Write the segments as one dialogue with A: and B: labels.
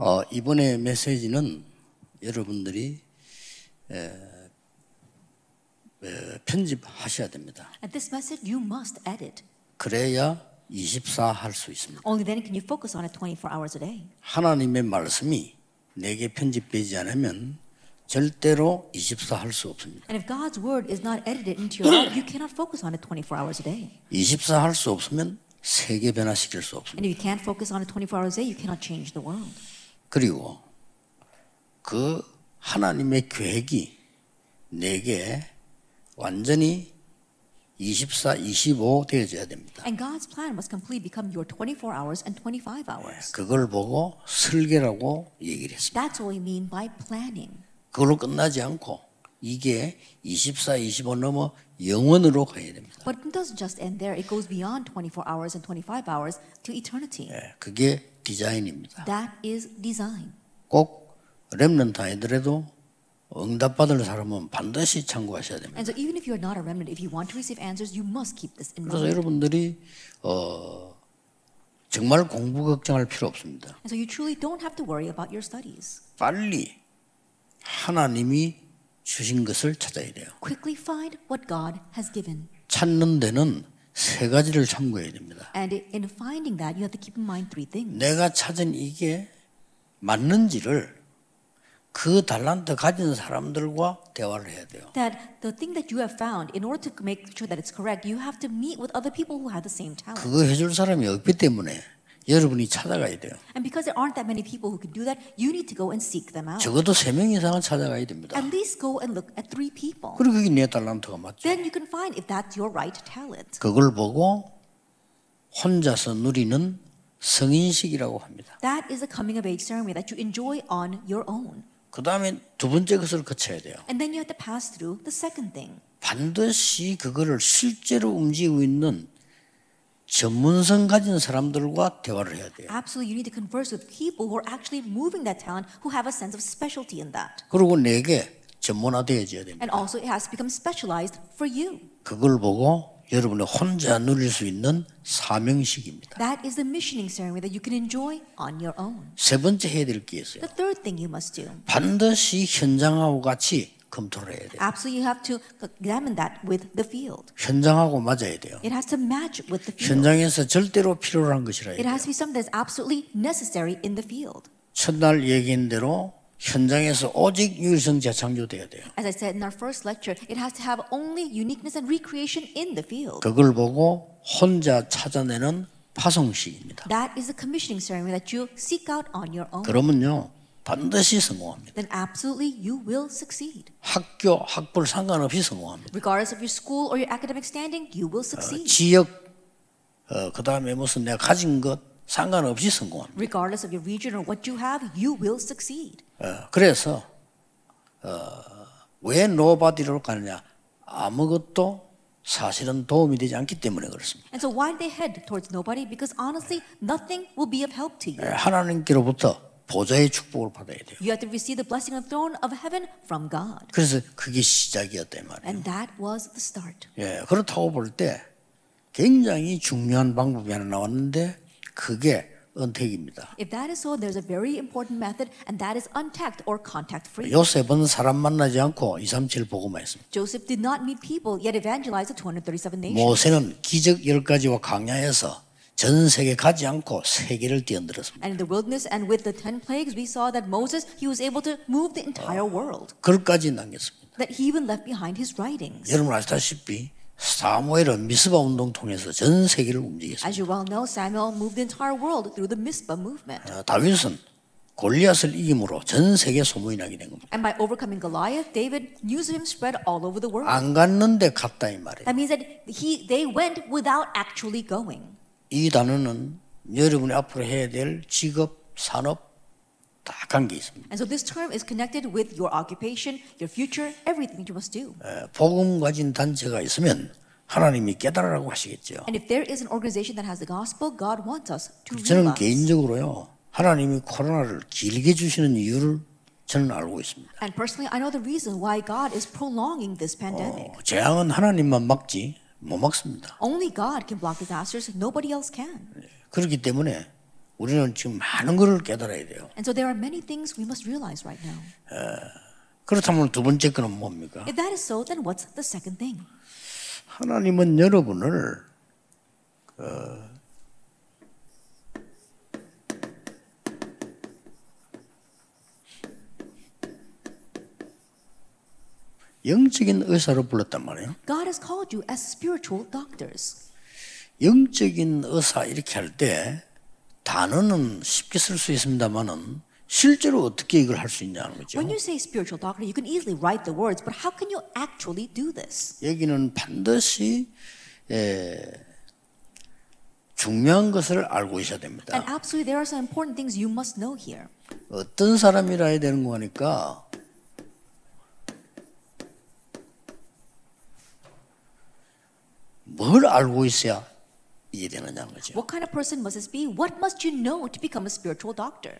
A: 어, 이번에 메시지는 여러분들이 에, 에, 편집하셔야 됩니다.
B: And this message you must edit.
A: 그래야 24할 수 있습니다.
B: Only then can you focus on it 24 hours a day.
A: 하나님의 말씀이 내게 편집되지 않으면 절대로 24할 수 없습니다.
B: And if God's word is not edited into your heart, you cannot focus on it 24 hours a day.
A: 24할 수 없으면 세계 변화시킬 수 없습니다.
B: And if you can't focus on it 24 hours a day, you cannot change the world.
A: 그리고 그 하나님의 계획이 내게 완전히 24, 25 되어져야 됩니다.
B: And God's plan must completely become your 24 hours and 25 hours.
A: 그걸 보고 설계라고 얘기를 했습니다.
B: That's what we mean by planning.
A: 그걸로 끝나지 않고 이게 24, 25 넘어 영원으로 가야 됩니다.
B: But it doesn't just end there. It goes beyond 24 hours and 25 hours to eternity.
A: 예, 그게 디자인입니다.
B: That is design.
A: 꼭 렘넌트 아니더라도 응답받을 사람은 반드시 참고하셔야 됩니다.
B: And so even if you're not a remnant, if you want to receive answers, you must keep this in
A: 그래서
B: mind.
A: 여러분들이 어, 정말 공부 걱정할 필요 없습니다.
B: And so you truly don't have to worry about your studies.
A: 빨리 하나님이 주신 것을 찾아야 돼요.
B: Quickly find what God has given.
A: 찾는 데는 세 가지를 참고해야 됩니다.
B: And in finding that, you have to keep in mind three things.
A: 내가 찾은 이게 맞는지를 그 달란트 가진 사람들과 대화를 해야 돼요.
B: That the thing that you have found, in order to make sure that it's correct, you have to meet with other people who have the same talent.
A: 그거 해줄 사람이 없기 때문에 여러분이 찾아가야 돼요.
B: And because there aren't that many people who can do that, you need to go and seek them out.
A: 적어도 세명 이상은 찾아가야 됩니다.
B: At least go and look at three people.
A: 그리고 그게 내 달란트가 맞죠.
B: Then you can find if that's your right talent.
A: 그걸 보고 혼자서 누리는 성인식이라고 합니다.
B: That is the coming of age ceremony that you enjoy on your own.
A: 그 다음에 두 번째 것을 거쳐야 돼요.
B: And then you have to pass through the second thing.
A: 반드시 그거를 실제로 움직이고 있는 전문성 가진 사람들과 대화를 해야 돼요.
B: Absolutely, you need to converse with people who are actually moving that talent, who have a sense of specialty in that.
A: 그리고 내게 전문화되어져야 됩니다.
B: And also, it has to become specialized for you.
A: 그걸 보고 여러분이 혼자 누릴 수 있는 사명식입니다.
B: That is the missioning ceremony that you can enjoy on your own.
A: 세 번째 해야 될 게 있어요.
B: The third thing you must do.
A: 반드시 현장하고 같이 검토를 해야 돼요.
B: Absolutely, you have to examine that with the field.
A: 현장하고 맞아야 돼요.
B: It has to match with the field.
A: 현장에서 절대로 필요로 한 것이라
B: It has to be something that's absolutely necessary in the field.
A: 첫날 얘기한 대로 현장에서 오직 유일성자 창조돼야 돼요.
B: As I said in our first lecture, it has to have only uniqueness and recreation in the field.
A: 그걸 보고 혼자 찾아내는 파송식입니다.
B: That is the commissioning ceremony that you seek out on your own.
A: 그러면요 반드시 성공합니다.
B: Then absolutely you will succeed.
A: 학교 학벌 상관없이 성공합니다.
B: Regardless of your school or your academic standing, you will succeed.
A: 지역 어, 그 다음에 무슨 내가 가진 것 상관없이 성공합니다.
B: Regardless of your region or what you have, you will succeed.
A: 어, 그래서 어, 왜 노바디로 가느냐 아무것도 사실은 도움이 되지 않기 때문에 그렇습니다.
B: And so why they head towards nobody? Because honestly, nothing will be of help to
A: 예,
B: you.
A: 하나님께로부터 보좌의 축복을 받아야 돼요.
B: You have to receive the blessing of the throne of heaven from God.
A: 그래서 그게 시작이었단 말이에요.
B: And that was the start.
A: 예, 그렇다고 볼 때 굉장히 중요한 방법이 하나 나왔는데 그게 은택입니다.
B: If that is so, there's a very important method, and that is untact or contact free.
A: 요셉은 사람 만나지 않고 2, 3, 7 보고만 했습니다.
B: Joseph did not meet people, yet evangelized the 237 nations.
A: 모세는 기적 10가지와 강야에서 전 세계 가지 않고 세계를 뛰어들었습니다.
B: And in the wilderness and with the 10 plagues, we saw that Moses, he was able to move the entire world.
A: 글까지 남겼습니다.
B: That he even left behind his writings.
A: 여러분 아시다시피 사무엘은 미스바 운동 통해서 전 세계를 움직였습니다.
B: As you well know, Samuel moved the entire world through the Mizpah movement.
A: 어, 다윗은 골리앗을 이김으로 전 세계 소문이 나게 된 겁니다.
B: And by overcoming Goliath, David, news of him spread all over the world.
A: 안 갔는데 갔다 이 말이에요.
B: That means that he, they went without actually going.
A: 이 단어는 여러분이 앞으로 해야 될 직업, 산업 다 관계 있습니다.
B: And so this term is connected with your occupation, your future, everything you must do.
A: 에, 복음 가진 단체가 있으면 하나님이 깨달으라고 하시겠죠.
B: And if there is an organization that has the gospel, God wants us to
A: 저는
B: realize.
A: 개인적으로요 하나님이 코로나를 길게 주시는 이유를 저는 알고 있습니다.
B: And personally, I know the reason why God is prolonging this pandemic.
A: 어, 재앙은 하나님만 막지 못 막습니다.
B: Only God can block disasters, nobody else can.
A: 그렇기 때문에 우리는 지금 많은 것을 깨달아야 돼요.
B: And so there are many things we must realize right now.
A: 그렇다면 두 번째 거는 뭡니까?
B: If that is so, then what's the second thing?
A: 하나님은 여러분을 그 영적인 의사로 불렀단 말이에요.
B: God has called you as spiritual doctors.
A: 영적인 의사 이렇게 할 때 단어는 쉽게 쓸 수 있습니다만은 실제로 어떻게 이걸 할 수 있냐는 거죠.
B: When you say spiritual doctor, you can easily write the words, but how can you actually do this?
A: 여기는 반드시 에, 중요한 것을 알고 있어야 됩니다.
B: And absolutely, there are some important things you must know here.
A: 어떤 사람이라 해야 되는 거니까 뭘 알고 있어야 이해되느냐는 거죠.
B: What kind of person must this be? What must you know to become a spiritual doctor?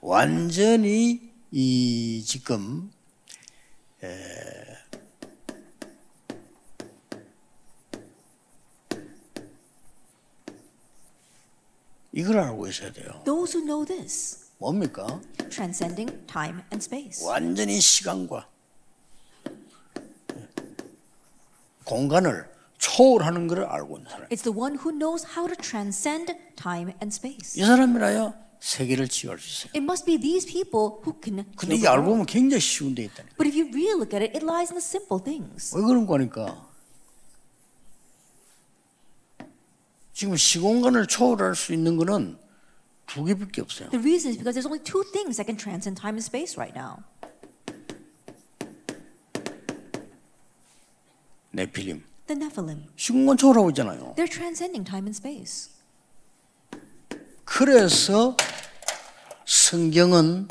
A: 완전히 이 지금 에, 이걸 알고 있어야 돼요.
B: Those who know this,
A: 뭡니까?
B: transcending time and space.
A: 완전히 시간과 공간을 초월하는 것을 알고 있는 사람.
B: It's the one who knows how to transcend time and space.
A: 이 사람이라야 세계를 치유할 수 있어요.
B: It must be these people who can.
A: 근데 이게 알고. 보면 굉장히 쉬운 데 있다니.
B: But if you really look at it, it lies in the simple things.
A: 왜 그런 거니까? 지금 시공간을 초월할 수 있는 거는 두 개밖에 없어요.
B: The reason is because there's only two things that can transcend time and space right now.
A: 네필림.
B: The Nephilim.
A: 시공간 초월하고 있잖아요.
B: They're transcending time and space.
A: 그래서 성경은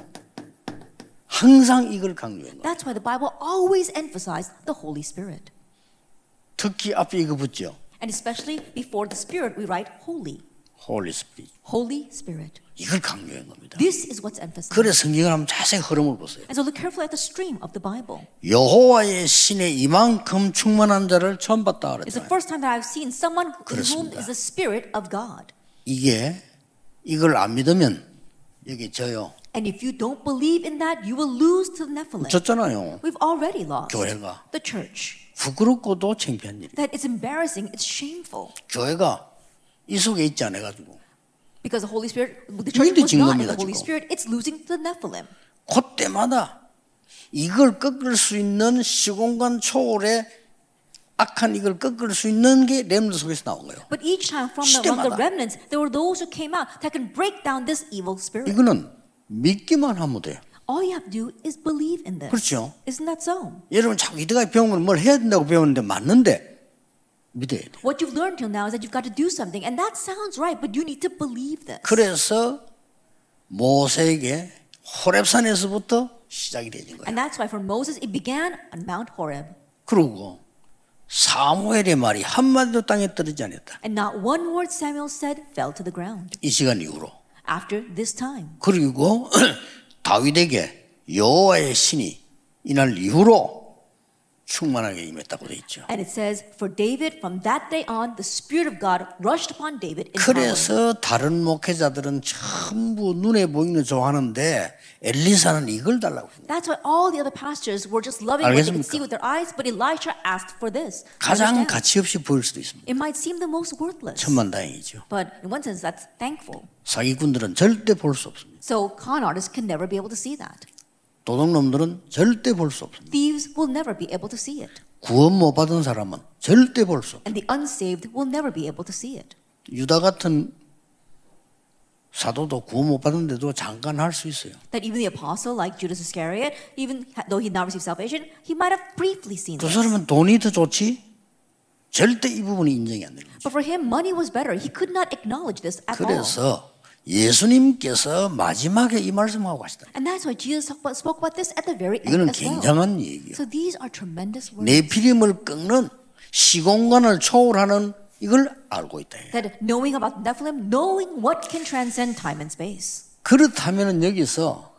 A: 항상 이걸 강조해요.
B: That's why the Bible always emphasized the Holy Spirit.
A: 특히 앞에 이거 붙죠.
B: And especially before the Spirit, we write holy.
A: Holy Spirit.
B: Holy Spirit.
A: 이걸 강조한 겁니다.
B: This is what's emphasized.
A: 그래 성경을 한번 자세히 흐름을 보세요.
B: And so look carefully at the stream of the Bible.
A: 여호와의 신에 이만큼 충만한 자를 처음 봤다
B: It's the
A: 그랬잖아요.
B: first time that I've seen someone whom is the Spirit of God.
A: 이게 이걸 안 믿으면 여기 저요.
B: And if you don't believe in that, you will lose to the Nephilim.
A: 졌잖아요.
B: We've already lost
A: 교회가.
B: the church.
A: 부끄럽고도 창피한 일이.
B: That it's embarrassing, it's shameful.
A: 교회가 이 속에 있지 않아 가지고
B: Because the Holy Spirit, the church was not in the Holy. Spirit, it's losing the Nephilim.
A: 그때마다 이걸 꺾을 수 있는 시공간 초월의 악한 이걸 꺾을 수 있는 게 렘드 속에서 나온 거예요.
B: But each time from the, among the remnants, there were those who came out that can break down this evil spirit.
A: 이거는 믿기만 하면 돼요.
B: All you have to do is believe in this.
A: 그렇죠.
B: Isn't that so?
A: 여러분 자꾸 이때까지 배운 걸뭘 해야 된다고 배웠는데 맞는데 믿어야 돼요.
B: What you've learned till now is that you've got to do something, and that sounds right, but you need to believe this.
A: 그래서 모세에게 호렙산에서부터 시작이 되는 거예요.
B: And that's why for Moses, it began on Mount Horeb.
A: 그리고 사무엘의 말이 한 마디도 땅에 떨어지지 않았다.
B: And not one word Samuel said fell to the ground
A: 이 시간 이후로.
B: after this time.
A: 그리고 다윗에게 여호와의 신이 이날 이후로 충만하게 임했다고 돼 있죠.
B: And it says, For David, from that day on, the Spirit of God rushed upon David in.
A: 그래서 다른 목회자들은 전부 눈에 보이는 거 좋아하는데 엘리사는 이걸 달라고 합니다.
B: That's why all the other pastors were just loving what they could see with their eyes, but Elisha asked for this.
A: 가장? 가치 없이 보일 수도 있습니다.
B: It might seem the most worthless,
A: 천만다행이죠.
B: but in one sense, that's thankful.
A: 사기꾼들은 절대 볼 수 없습니다.
B: So con artists can never be able to see that.
A: 도둑놈들은 절대 볼 수 없습니다.
B: Thieves will never be able to see it.
A: 구원 못 받은 사람은 절대 볼 수.
B: And the unsaved will never be able to see it.
A: 유다 같은 사도도 구원 못 받은데도 잠깐 할 수 있어요.
B: That even the apostle, like Judas Iscariot, even though he now received salvation, he might have briefly seen
A: 그. 사람은 돈이 더 좋지 절대 이 부분이 인정이 안 되는 거죠.
B: But for him, money was better. He could not acknowledge this at all.
A: 그래서 예수님께서 마지막에 이 말씀하고 가시다.
B: And that's why Jesus spoke about this at the very end
A: 이거는. 굉장한 얘기예요.
B: So these are tremendous words.
A: 내피림을 꺾는 시공간을 초월하는 이걸 알고 있다.
B: That knowing about Nephilim, knowing what can transcend time and space.
A: 그렇다면 여기서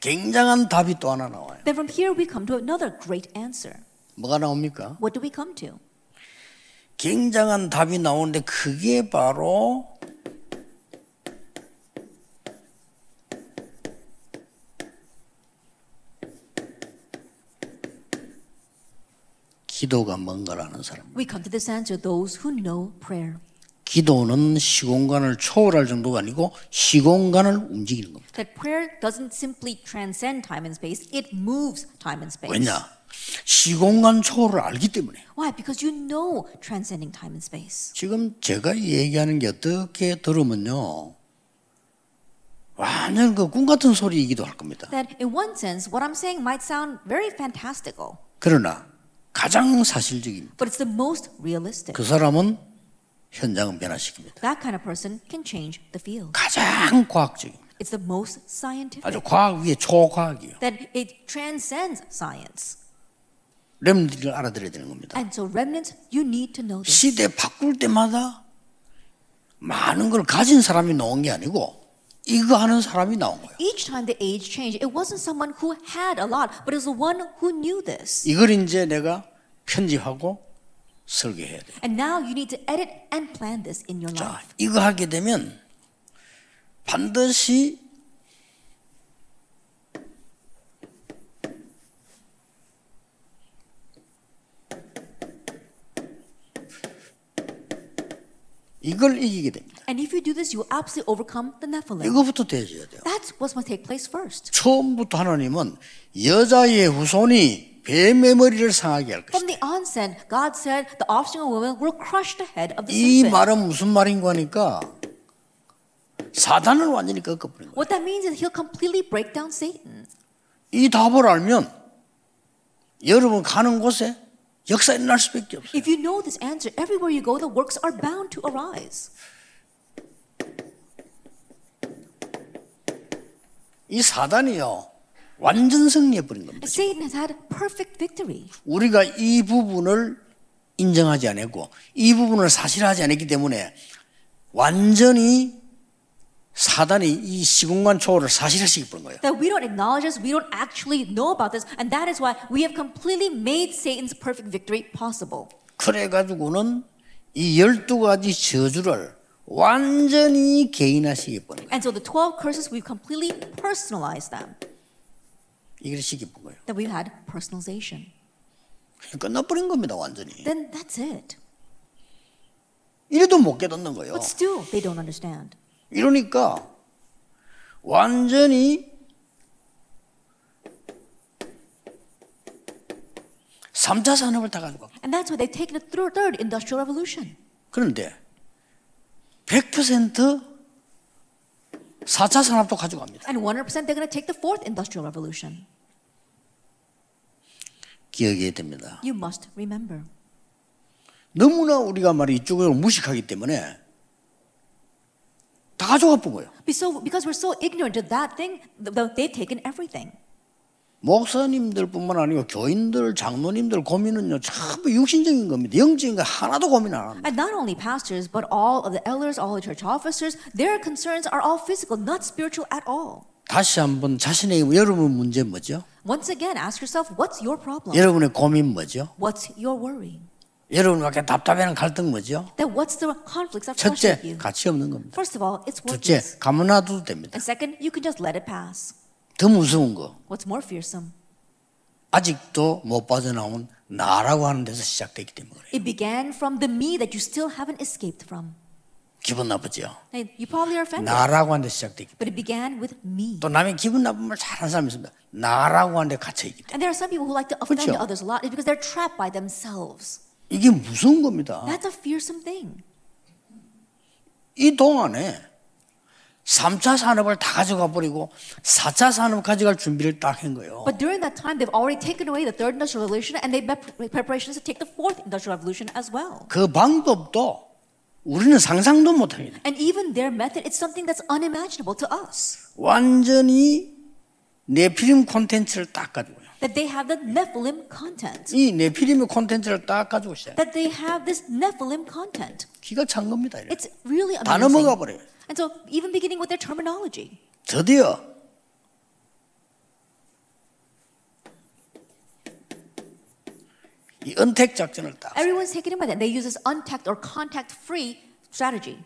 A: 굉장한 답이 또 하나 나와요.
B: Then from here we come to another great answer.
A: 뭐가 나옵니까?
B: What do we come to?
A: 굉장한 답이 나오는데 그게 바로 기도가 뭔가라는 사람.
B: We come to this answer those who know prayer.
A: 기도는 시공간을 초월할 정도가 아니고 시공간을 움직이는 겁니다.
B: That prayer doesn't simply transcend time and space, it moves time and space.
A: 왜냐? 시공간 초월을 알기 때문에.
B: Why? Because you know transcending time and space.
A: 지금 제가 얘기하는 게 어떻게 들으면요. 완전 그꿈 같은 소리이기도 할 겁니다.
B: That in one sense, what I'm saying might sound very fantastical,
A: 그러나 가장 사실적입니다.
B: but it's the most realistic.
A: 그 사람은 현장을 변화시킵니다.
B: That kind of person can change the field.
A: 가장 과학적입니다.
B: It's the most scientific.
A: 아주 과학 위에 초과학이에요.
B: That it transcends science.
A: 렘들을 알아들어야 되는 겁니다.
B: And so, remnants, you need to know this.
A: 시대 바꿀 때마다 많은 걸 가진 사람이 나온 게 아니고 이거 하는 사람이 나온 거예요.
B: Each time the age changed, it wasn't someone who had a lot, but it was the one who knew this.
A: 이걸 이제 내가 편집하고 설계해야 돼요.
B: And now you need to edit and plan this in your
A: 자,
B: life.
A: 이거 하게 되면 반드시 이걸 이기게 됩니다.
B: And if you do this, you will absolutely overcome the Nephilim.
A: 이거부터 되어야 돼요.
B: That's what must take place first.
A: 처음부터 하나님은 여자의 후손이 뱀의 머리를 상하게 할 것이다.
B: From the onset, God said the offspring of women will crush the head of the
A: 이
B: serpent.
A: 말은 무슨 말인가 하니까 사단을 완전히 꺾어버린 거예요.
B: What that means is he'll completely break down Satan.
A: 이 답을 알면 여러분 가는 곳에 역사 일어날 수밖에 없어요.
B: If you know this answer, everywhere you go, the works are bound to arise.
A: 이 사단이요 완전 승리해버린 겁니다.
B: Satan has had perfect victory.
A: 우리가 이 부분을 인정하지 않았고 이 부분을 사실하지 않았기 때문에 완전히 사단이 이 시공간 초월을 사실화시켜 버린 거예요.
B: That we don't acknowledge this, we don't actually know about this, and that is why we have completely made Satan's perfect victory possible.
A: 그래 가지고는 이 열두 가지 저주를 완전히 개인화시켜 버린 거예요.
B: And so the 12 curses, we've completely personalized them.
A: 이걸 시켜 본 거예요.
B: That we've had personalization.
A: 끝나버린 겁니다, 완전히.
B: Then that's it.
A: 이래도 못 깨닫는 거예요.
B: But still, they don't understand.
A: 이러니까 완전히 3차 산업을 다 가지고
B: And that's why they've taken the third, third industrial revolution.
A: 그런데 100% 4차 산업도 가져갑니다.
B: And 100% they're going to take the fourth industrial revolution.
A: 기억해야 됩니다.
B: You must remember.
A: 너무나 우리가 말이 이쪽을 무식하기 때문에 다 가져가 본 거예요.
B: Because we're so ignorant to that thing, th- th- they've taken everything.
A: 목사님들뿐만 아니고 교인들, 장로님들 고민은요 전부 육신적인 겁니다. 영적인 거 하나도 고민 안 합니다.
B: And not only pastors, but all of the elders, all the church officers, their concerns are all physical, not spiritual at all.
A: 다시 한번 자신의 여러분 문제 뭐죠?
B: Once again, ask yourself, what's your problem?
A: 여러분의 고민 뭐죠?
B: What's your worry?
A: 여러분 밖에 답답해하는 갈등 뭐죠?
B: Then what's the conflicts that
A: 첫째? 가치 없는 겁니다.
B: First of all, it's
A: 둘째,
B: worthless.
A: 가만 놔둬도 됩니다.
B: And second, you can just let it pass.
A: 더 무서운 거,
B: What's more fearsome?
A: 아직도 못 빠져나온 나라고 하는 데서 시작되기 때문에 그래요.
B: It began from the me that you still haven't escaped from.
A: 기분 나쁘죠?
B: You probably are offended,
A: 나라고 하는 데 시작되기 때문에
B: but it began with me.
A: 또 남의 기분 나쁜 말 잘하는 사람이 있습니다. 나라고 하는 데 갇혀 있기 때문에
B: And there are some people who like to offend
A: 그렇죠.
B: others a lot because they're trapped by themselves.
A: 이게 무서운 겁니다.
B: That's a fearsome thing.
A: 이 동안에 3차 산업을 다 가져가 버리고 4차 산업 가져갈 준비를 딱 한 거예요.
B: But during that time, they've already taken away the third industrial revolution and they've made preparations to take the fourth industrial revolution as well.
A: 그 방법도 우리는 상상도 못 합니다.
B: And even their method, it's something that's unimaginable to us.
A: 완전히 네피림 콘텐츠를 딱 가지고요.
B: That they have the Nephilim content.
A: 이 네피림의 콘텐츠를 딱 가지고 있어요.
B: That they have this Nephilim content.
A: 기가 찬 겁니다. 이래.
B: It's really
A: 다 넘어가
B: amazing.
A: 버려요.
B: And so, even beginning with their terminology,
A: 드디어 이 은택 작전을 딱
B: everyone's taken in by that. They use this untact or contact free strategy.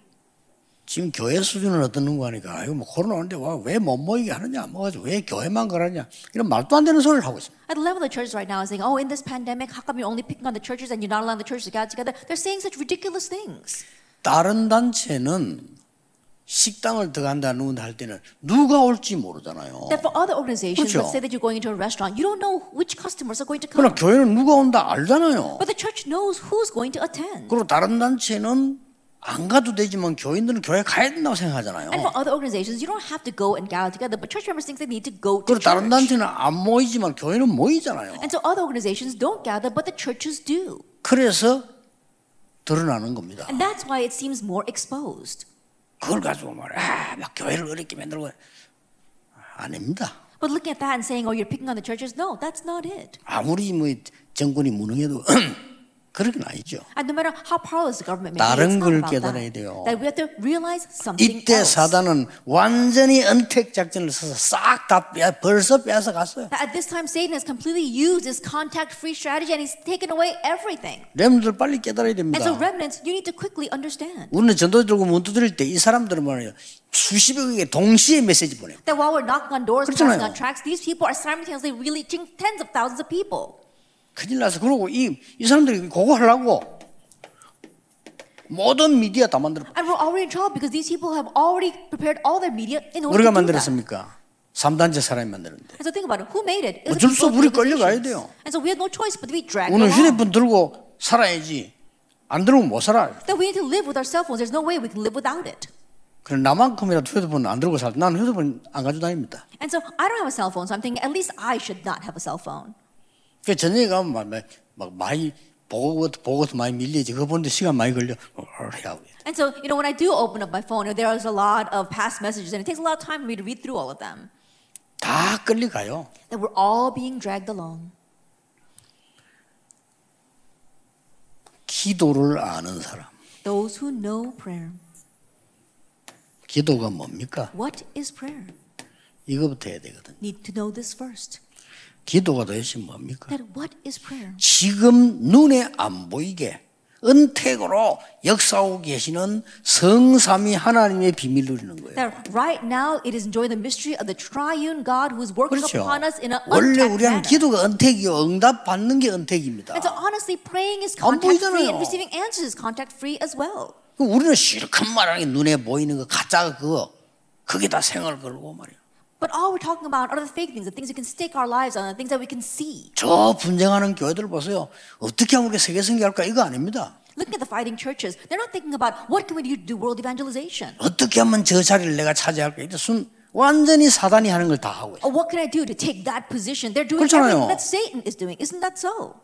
A: 지금 교회 수준은 어떻는 거 하니까 이거 뭐 코로나 오는데 왜 못 모이게 하느냐 뭐 왜 교회만 그러냐 이런 말도 안 되는 소리를 하고 있습니다.
B: At the level of the churches right now, is saying, "Oh, in this pandemic, how come you're only picking on the churches and you're not allowing the churches to get together?" They're saying such ridiculous things.
A: 다른 단체는 식당을 들어간다 누군가 할 때는 누가 올지 모르잖아요.
B: That for other organizations,
A: 그렇죠.
B: let's say that you're going into a restaurant, you don't know which customers are going to
A: 그러나
B: come.
A: 교회는 누가 온다 알잖아요.
B: But the church knows who's going to attend.
A: 그리고 다른 단체는 안 가도 되지만 교인들은 교회 가야 된다고 생각하잖아요.
B: And for other organizations, you don't have to go and gather together, but church members think they need to go to
A: 그리고 다른
B: church.
A: 단체는 안 모이지만 교회는 모이잖아요.
B: And so other organizations don't gather, but the churches do.
A: 그래서 드러나는 겁니다.
B: And that's why it seems more exposed.
A: 그걸 가지고 말해, 아, 막 교회를 어렵게 만들고 아닙니다.
B: But looking at that and saying, oh, you're picking on the churches, no, that's not it.
A: 아무리 뭐 정권이 무능해도 그렇게는 아니죠.
B: And no matter how powerless the government may be,
A: 다른 걸 깨달아야. 돼요.
B: That we have to realize something
A: 이때
B: else.
A: 사단은 완전히 은택 작전을 써서 싹다 벌써 빼앗아 갔어요.
B: At this time, Satan has completely used his contact-free strategy and he's taken away everything.
A: 렘들 빨리 깨달아야
B: And
A: 됩니다.
B: so remnants, you need to quickly understand
A: 우리는 전도 들고 문 두드릴 때 이 사람들은 말이에요. 수십억에게 동시에 메시지 보내요.
B: that while we're knocking on doors, passing on tracks, these people are simultaneously reaching tens of thousands of people.
A: 큰일 나서 그러고 이, 이 사람들이 그거 하려고 모든 미디어 다 만들어.
B: And we're already in trouble because these people have already prepared all their media in order
A: 우리가
B: to do that.
A: 만들었습니까? 3단체 사람이 만드는데.
B: And so think about it. Who made it? It was
A: 어쩔 수 없이 우리 끌려가야. 돼요.
B: And so we had no choice but to be dragged
A: 오늘. 휴대폰 들고 살아야지. 안 들으면 못 살아요.
B: That we need to live with our cell phones. There's no way we can live without it.
A: 그럼 나만큼이라도 휴대폰 안 들고 살. 나는 휴대폰 안 가지고 다닙니다.
B: And so I don't have a cell phone, so I'm thinking at least I should not have a cell phone.
A: 그 저녁에 가면 막, 막, 막 많이 보고 보고서 많이 밀리지. 그거 보는데 시간 많이 걸려. 어.
B: And so, you know, when I do open up my phone, there is a lot of past messages, and it takes a lot of time for me to read through all of them.
A: 다 끌려가요.
B: That we're all being dragged along.
A: 기도를 아는 사람.
B: Those who know prayer.
A: 기도가 뭡니까?
B: What is prayer?
A: 이거부터 해야 되거든.
B: Need to know this first.
A: 기도가 도대체 뭡니까?
B: That what is prayer?
A: 지금 눈에 안 보이게 은택으로 역사하고 계시는 성삼위 하나님의 비밀 누리는 거예요.
B: That right now it is enjoying the mystery of the triune God who is working
A: 그렇죠.
B: upon us in an
A: 원래 우리는. 기도가 은택이요. 응답 받는 게 은택입니다.
B: And so honestly, praying is
A: 안
B: contact free and receiving answers is contact free as well.
A: 우리는 실컷 말하는 게 눈에 보이는 거 가짜 그거 그게 다 생활 걸고 말이야.
B: But all we're talking about are the fake things, the things we can stake our lives on, the things that we can see.
A: 저 분쟁하는 교회들 보세요. 어떻게 하면 우리가 세계 선교할까 이거 아닙니다.
B: Looking at the fighting churches, they're not thinking about what can we do to do world evangelization?
A: 어떻게 하면 저 자리를 내가 차지할까 이게 순 완전히 사단이 하는 걸 다 하고.
B: Or what can I do to take that position? They're doing
A: 그렇잖아요.
B: everything that Satan is doing. Isn't that so?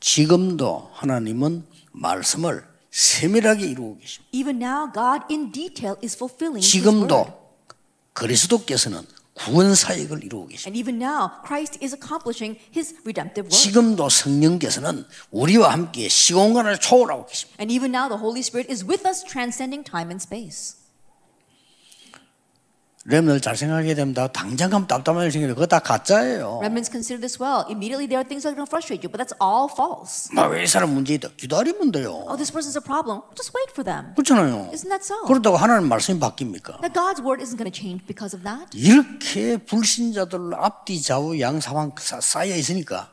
A: 지금도 하나님은 말씀을 세밀하게 이루고 계십니다.
B: Even now, God in detail is fulfilling.
A: 지금도 그리스도께서는 구원 사역을 이루고 계십니다.
B: And even now, Christ is accomplishing His redemptive work.
A: 지금도 성령께서는 우리와 함께 시공간을 초월하고 계십니다.
B: And even now, the Holy Spirit is with us, transcending time and space.
A: 렘들 잘 생각하게 됩니다. 당장 가면 답답한 일 생기는데 그거 다 가짜예요.
B: Remnants consider this well. Immediately, there are things that are going to frustrate you, but that's all false.
A: 막왜 이 사람 문제 있다. 기다리면 돼요.
B: Oh, this person's a problem. Just wait for them.
A: 그렇잖아요.
B: Isn't that so?
A: 그렇다고 하나님 말씀이 바뀝니까?
B: That God's word isn't going to change because of that.
A: 이렇게 불신자들 앞뒤 좌우 양 상황 사- 쌓여 있으니까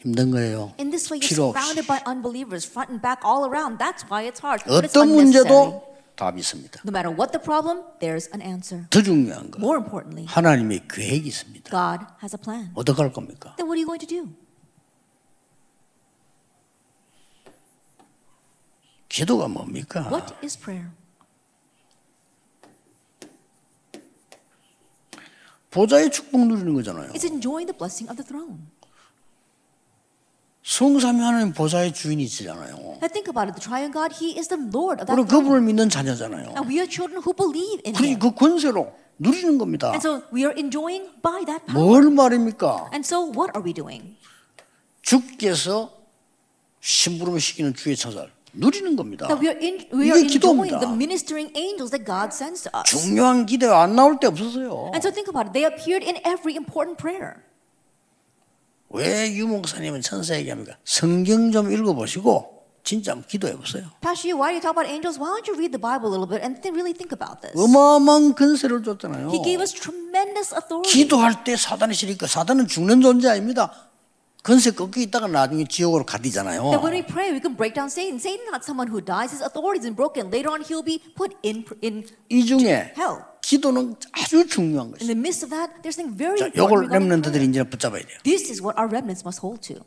A: 힘든 거예요.
B: In this way, you're surrounded by unbelievers, front and back, all around. That's why it's hard.
A: 어떤. 문제도 답이 있습니다.
B: No matter what the problem, there's an answer.
A: 더 중요한 거
B: More importantly,
A: 하나님의 계획이 있습니다.
B: God has a plan.
A: 어떻게 할 겁니까?
B: Then what are you going to do?
A: 기도가 뭡니까?
B: What is prayer?
A: 보좌의 축복 누리는 거잖아요.
B: It's enjoying the blessing of the throne.
A: 성삼위 하나님 보좌의 주인이시잖아요.
B: Now think about it. The triune God, He is the Lord of that
A: 우리. 그분을 믿는 자녀잖아요.
B: And we are children who believe in
A: 그,
B: Him.
A: 그 권세로 누리는 겁니다.
B: And so we are enjoying by that power.
A: 뭘 말입니까?
B: And so what are we doing?
A: 주께서 심부름 시키는 주의 처살 누리는 겁니다.
B: That we are, in, we are
A: 이게 기도입니다.
B: the ministering angels that God sends to us.
A: 중요한 기도 안 나올 때 없었어요.
B: And so think about it. They appeared in every important prayer.
A: 왜 유목사님은 천사 얘기합니까? 성경 좀 읽어보시고 진짜 한번 기도해 보세요.
B: Pastor, Yu, why do you talk about angels? Why don't you read the Bible a little bit and th- really think about this?
A: 어마어마한 근세를 줬잖아요.
B: He gave us tremendous authority.
A: 기도할 때 사단이 싫으니까 사단은 죽는 존재 아닙니다. 근세 꺾여 있다가 나중에 지옥으로 가디잖아요.
B: That when we pray, we can break down Satan. Satan's not someone who dies. His authority is broken. Later on, he'll be put in in
A: 이 중에
B: hell.
A: 기도는 아주 중요한
B: In
A: 것이죠.
B: the midst of that, there's something very
A: 자,
B: regarding
A: 렘넌트들이. 이제 붙잡아야 돼요.
B: This is what our remnants must hold to.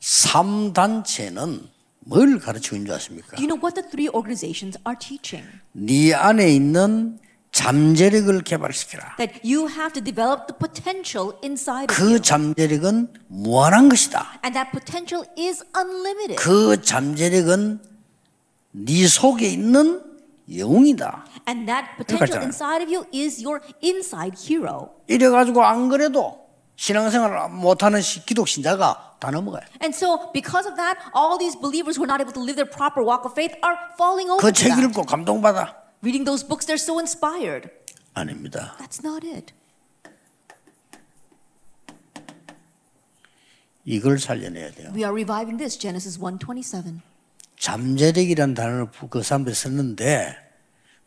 A: 3단체는 뭘 가르치고 있는 줄 아십니까?
B: Do you know what the three organizations are teaching?
A: 네 안에 있는 잠재력을 개발시켜라.
B: That you have to develop the potential inside of
A: 그
B: you.
A: 잠재력은 무한한 것이다.
B: And that potential is unlimited.
A: 그 잠재력은 네 속에 있는 영웅이다.
B: And that potential
A: 그러니까
B: inside of you is your inside hero.
A: 이래 가지고 안 그래도 신앙생활 못하는 시- 기독 신자가 다 넘어가요.
B: And so, because of that, all these believers who are not able to live their proper walk of faith are falling over
A: 그
B: to
A: 책
B: that.
A: 읽고 감동받아.
B: Reading those books, they're so inspired.
A: 아닙니다.
B: That's not it.
A: 이걸 살려내야 돼요.
B: We are reviving this, Genesis 1:27.
A: 잠재력이란 단어를 부- 그 사람들이 썼는데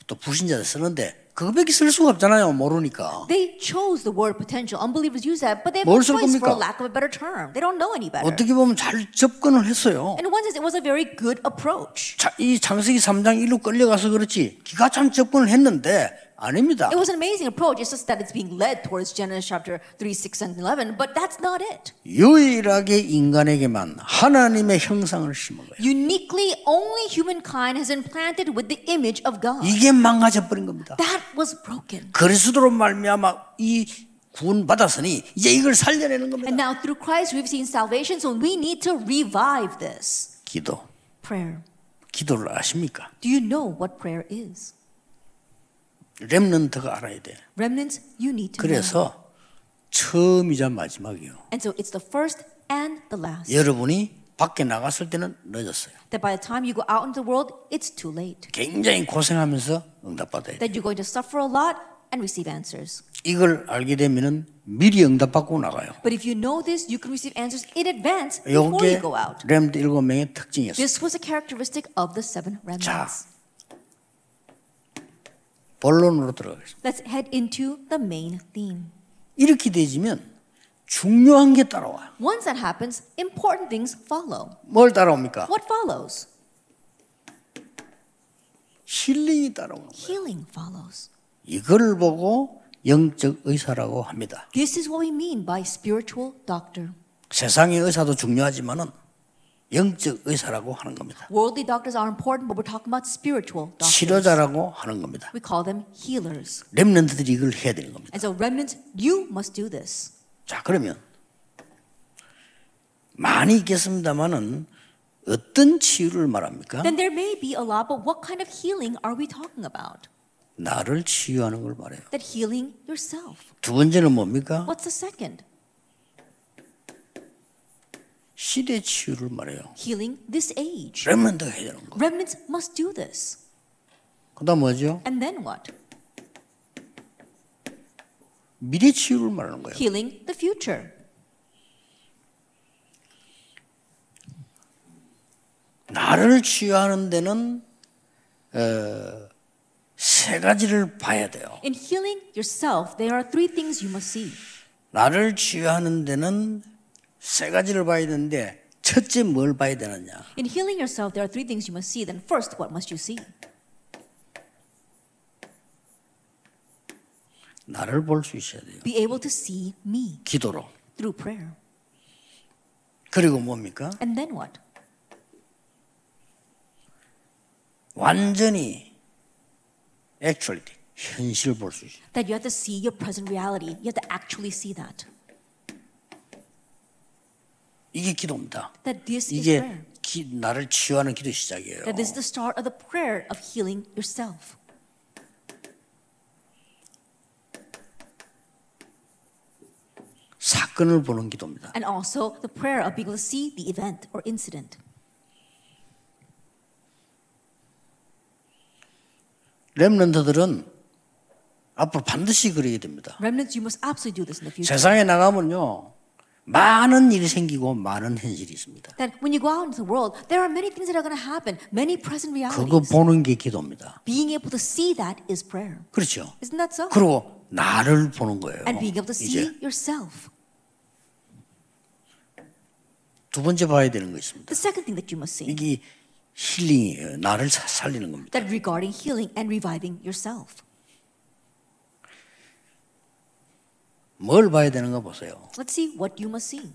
A: 또 부신자들 쓰는데 그거밖에 쓸 수가 없잖아요. 모르니까.
B: They chose the word potential. Unbelievers use that, but they have
A: 뭘
B: no
A: 쓸
B: choice for lack of a better term. They don't know any better.
A: 어떻게 보면 잘 접근을 했어요.
B: In one sense, it was a very good approach.
A: 자, 이 창세기 3장 1로 끌려가서 그렇지 기가 참 접근을 했는데 아닙니다.
B: It was an amazing approach. It's just that it's being led towards Genesis chapter 3, 6, and 11, but that's not it.
A: 유일하게 인간에게만 하나님의 형상을 심은 거예요.
B: Uniquely, only humankind has been planted with the image of God.
A: 이게 망가져 버린 겁니다.
B: That was broken.
A: 그리스도로 말미암아 이 구원 받았으니 이제 이걸 살려내는 겁니다.
B: And now through Christ we've seen salvation, so we need to revive this.
A: 기도.
B: Prayer.
A: 기도를 아십니까?
B: Do you know what prayer is?
A: 렘넌트가 알아야 돼.
B: Remnants, you need to.
A: 그래서 처음이자 마지막이요.
B: And so it's the first and the last.
A: 여러분이 밖에 나갔을 때는 늦었어요.
B: That by the time you go out into the world, it's too late.
A: 굉장히 고생하면서 응답받아야 돼.
B: That you're going to suffer a lot and receive answers.
A: 이걸 알게 되면은 미리 응답받고 나가요.
B: But if you know this, you can receive answers in advance before you go out.
A: 렘드 일곱 명의 특징이었어요.
B: This was a characteristic of the seven remnants.
A: 본론으로 들어가겠습니다.
B: Let's head into the main theme.
A: 이렇게 되지면 중요한 게 따라와요.
B: Once that happens, important things follow.
A: 뭘 따라옵니까?
B: What follows?
A: 힐링이 따라오는 거예요.
B: Healing follows.
A: 이걸 보고 영적 의사라고 합니다.
B: This is what we mean by spiritual doctor.
A: 세상의 의사도 중요하지만은 영적 의사라고 하는 겁니다.
B: Worldly doctors are important, but we're talking about spiritual doctors.
A: 치료자라고 하는 겁니다.
B: We call them healers.
A: 렘넌트들이 이걸 해야 되는 겁니다.
B: And so, remnants, you must do this.
A: 자, 그러면 많이 있겠습니다만은 어떤 치유를 말합니까?
B: Then there may be a lot, but what kind of healing are we talking about?
A: 나를 치유하는 걸 말해요.
B: That healing yourself.
A: 두 번째는 뭡니까?
B: What's the second?
A: 시대 치유를 말해요.
B: Healing this age.
A: 렘넌트가 해야 되는 거.
B: Remnants must do this.
A: 그다음 뭐죠?
B: And then what?
A: 미래 치유를 말하는 거예요.
B: Healing the future.
A: 나를 치유하는 데는 어, 세 가지를 봐야 돼요.
B: In healing yourself, there are three things you must see.
A: 나를 치유하는 데는 세 가지를 봐야 되는데 첫째 뭘 봐야 되느냐?
B: In healing yourself, there are three things you must see. Then, first, what must you see?
A: 나를 볼 수 있어야 돼요.
B: Be able to see me
A: 기도로.
B: through prayer.
A: 그리고 뭡니까?
B: And then what?
A: 완전히 actually 현실을 볼 수 있어요.
B: That you have to see your present reality. You have to actually see that.
A: 이게 기도입니다.
B: That this is
A: 이게
B: prayer.
A: 기, 나를 치유하는 기도 시작이에요.
B: That this is the start of the prayer of healing yourself.
A: 사건을 보는 기도입니다.
B: And also the prayer of being able to see the event or incident.
A: 렘넌트들은 앞으로 반드시 그래야 됩니다.
B: Remnants, you must absolutely do this in the future.
A: 세상에 나가면요 많은 일이 생기고 많은 현실이 있습니다.
B: That when you go out into the world, there are many things that are going to happen, many present
A: 그거
B: realities.
A: 보는 게 기도입니다.
B: Being able to see that is prayer.
A: 그렇죠.
B: Isn't that so?
A: 그리고 나를 보는 거예요.
B: And being able to see
A: 이제
B: yourself.
A: 두 번째 봐야 되는 거 있습니다.
B: The second thing that you must see,
A: 이게 힐링이에요. 나를 사- 살리는 겁니다.
B: that regarding healing and reviving yourself.
A: 뭘 봐야 되는가 보세요.
B: Let's see what you must see.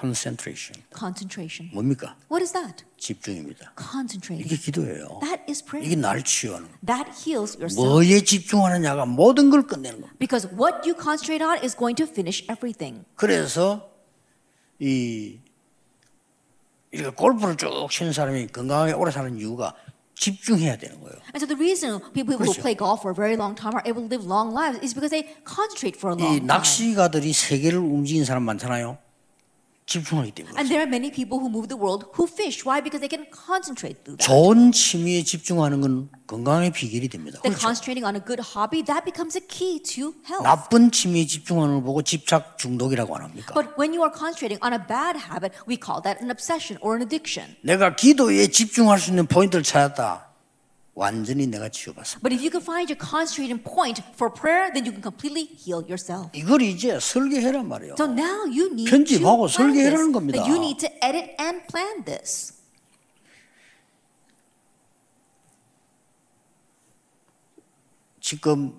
A: concentration.
B: Concentration.
A: 뭡니까?
B: What is that?
A: 집중입니다. 이게
B: Concentrating.
A: 기도예요.
B: That is
A: 이게
B: prayer.
A: 날 치유하는 거예요.
B: That heals yourself.
A: 뭐에 집중하느냐가 모든 걸 끝내는 겁니다.
B: Because what you concentrate on is going to finish everything.
A: 그래서 이 이렇게 골프를 쭉 치는 사람이 건강하게 오래 사는 이유가 집중해야 되는 거예요.
B: And so the reason people who
A: 그렇죠.
B: play golf for a very long time are able to live long lives is because they concentrate for a
A: 이
B: long time.
A: 낚시가들이 세계를 움직이는 사람 많잖아요. 집중하기 때문에.
B: And there are many people who move the world who fish. Why? Because they can concentrate through that.
A: 좋은 취미에 집중하는 건 건강의 비결이 됩니다. 그렇죠?
B: concentrating on a good hobby, that becomes a key to health.
A: 나쁜 취미에 집중하는 걸 보고 집착 중독이라고 안 합니까?
B: But when you are concentrating on a bad habit, we call that an obsession or an addiction.
A: 내가 기도에 집중할 수 있는 포인트를 찾았다. 완전히 내가 치유받습니다.
B: But if you can find your concentrating point for prayer, then you can completely heal yourself.
A: 이걸 이제 설계해란 말이에요.
B: So now you need
A: 편집하고
B: to plan this.
A: 설계해라는 겁니다.
B: That you need to edit and plan this.
A: 지금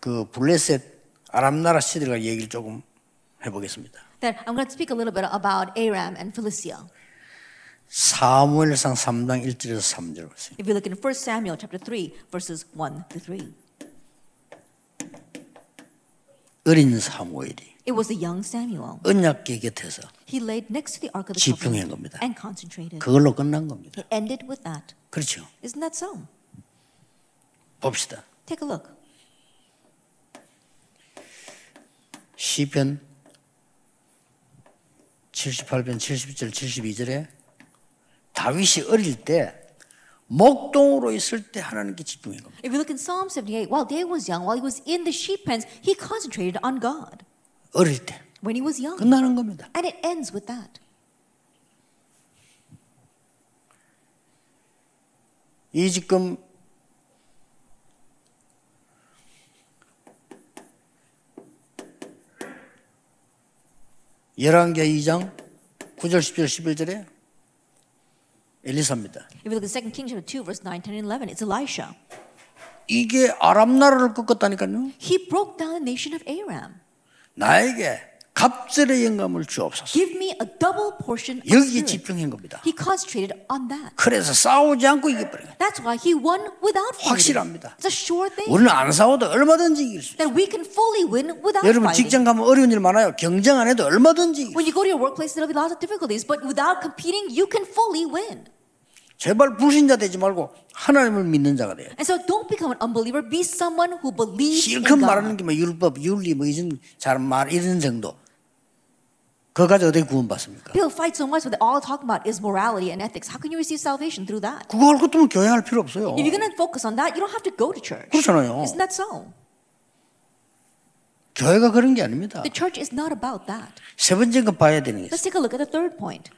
A: 그 블레셋 아람나라 시대가 얘기를 조금 해보겠습니다.
B: Then I'm going to speak a little bit about Aram and Philistia.
A: 사무엘상 3장 1절에서 3절 보세요.
B: If you look in 1 Samuel chapter 3, verses 1 to 3.
A: 어린 사무엘이
B: It was the young Samuel.
A: 언약궤 곁에서
B: He laid next to the ark of the
A: 집중한
B: covenant
A: 겁니다.
B: and concentrated.
A: 그걸로 끝난 겁니다.
B: It ended with that.
A: 그렇죠.
B: Isn't that so?
A: 봅시다.
B: Take a look.
A: 시편 78편 70절 72절에 다윗이 어릴 때 목동으로 있을 때 하나님께 집중한 겁니다.
B: If you look in Psalm 78, while David was young, while he was in the sheep pens, he concentrated on God
A: 어릴 때
B: when he was young.
A: 끝나는 겁니다.
B: And it ends with that.
A: 이 지금 열왕기하 2장 9절 10절 11절에 엘리사입니다.
B: If you look at 2 Kings chapter 2, verse 9, 10, and 11, it's Elisha.
A: 이게 아랍 나라를 꺾었다니까요.
B: He broke down the nation of Aram.
A: 나에게 갑절의 영감을 주옵소서.
B: Give me a double portion of
A: 여기에. 집중한 겁니다.
B: He concentrated on that.
A: 그래서 싸우지 않고 이겨버려요.
B: That's why he won without fighting.
A: 확실합니다.
B: It's a sure thing.
A: 우리는 안 싸워도 얼마든지 이길 수 있어요.
B: That we can fully win without
A: 여러분
B: fighting.
A: 직장 가면 어려운 일 많아요. 경쟁 안 해도 얼마든지 이길 수
B: When you go to your workplace, there'll be lots of difficulties, but without competing, you can fully win.
A: 제발 불신자 되지 말고 하나님을 믿는 자가 돼요.
B: And so don't become an unbeliever. Be someone who believes in
A: 실컷 말하는
B: God.
A: 게뭐 율법, 윤리 뭐 이런 잘말 이런 정도. 가지고 어떻게 구원받습니까?
B: People fight so much, but all they talk about is morality and ethics. How can you receive salvation through that?
A: 그거 할 것도 교회 할 필요 없어요.
B: If you're going to focus on that, you don't have to go to church.
A: 그렇잖아요.
B: Isn't that so?
A: 교회가 그런 게 아닙니다.
B: The church is not about that.
A: 세 번째 거 봐야 되는 게 있어요.
B: Let's take a look at the third point.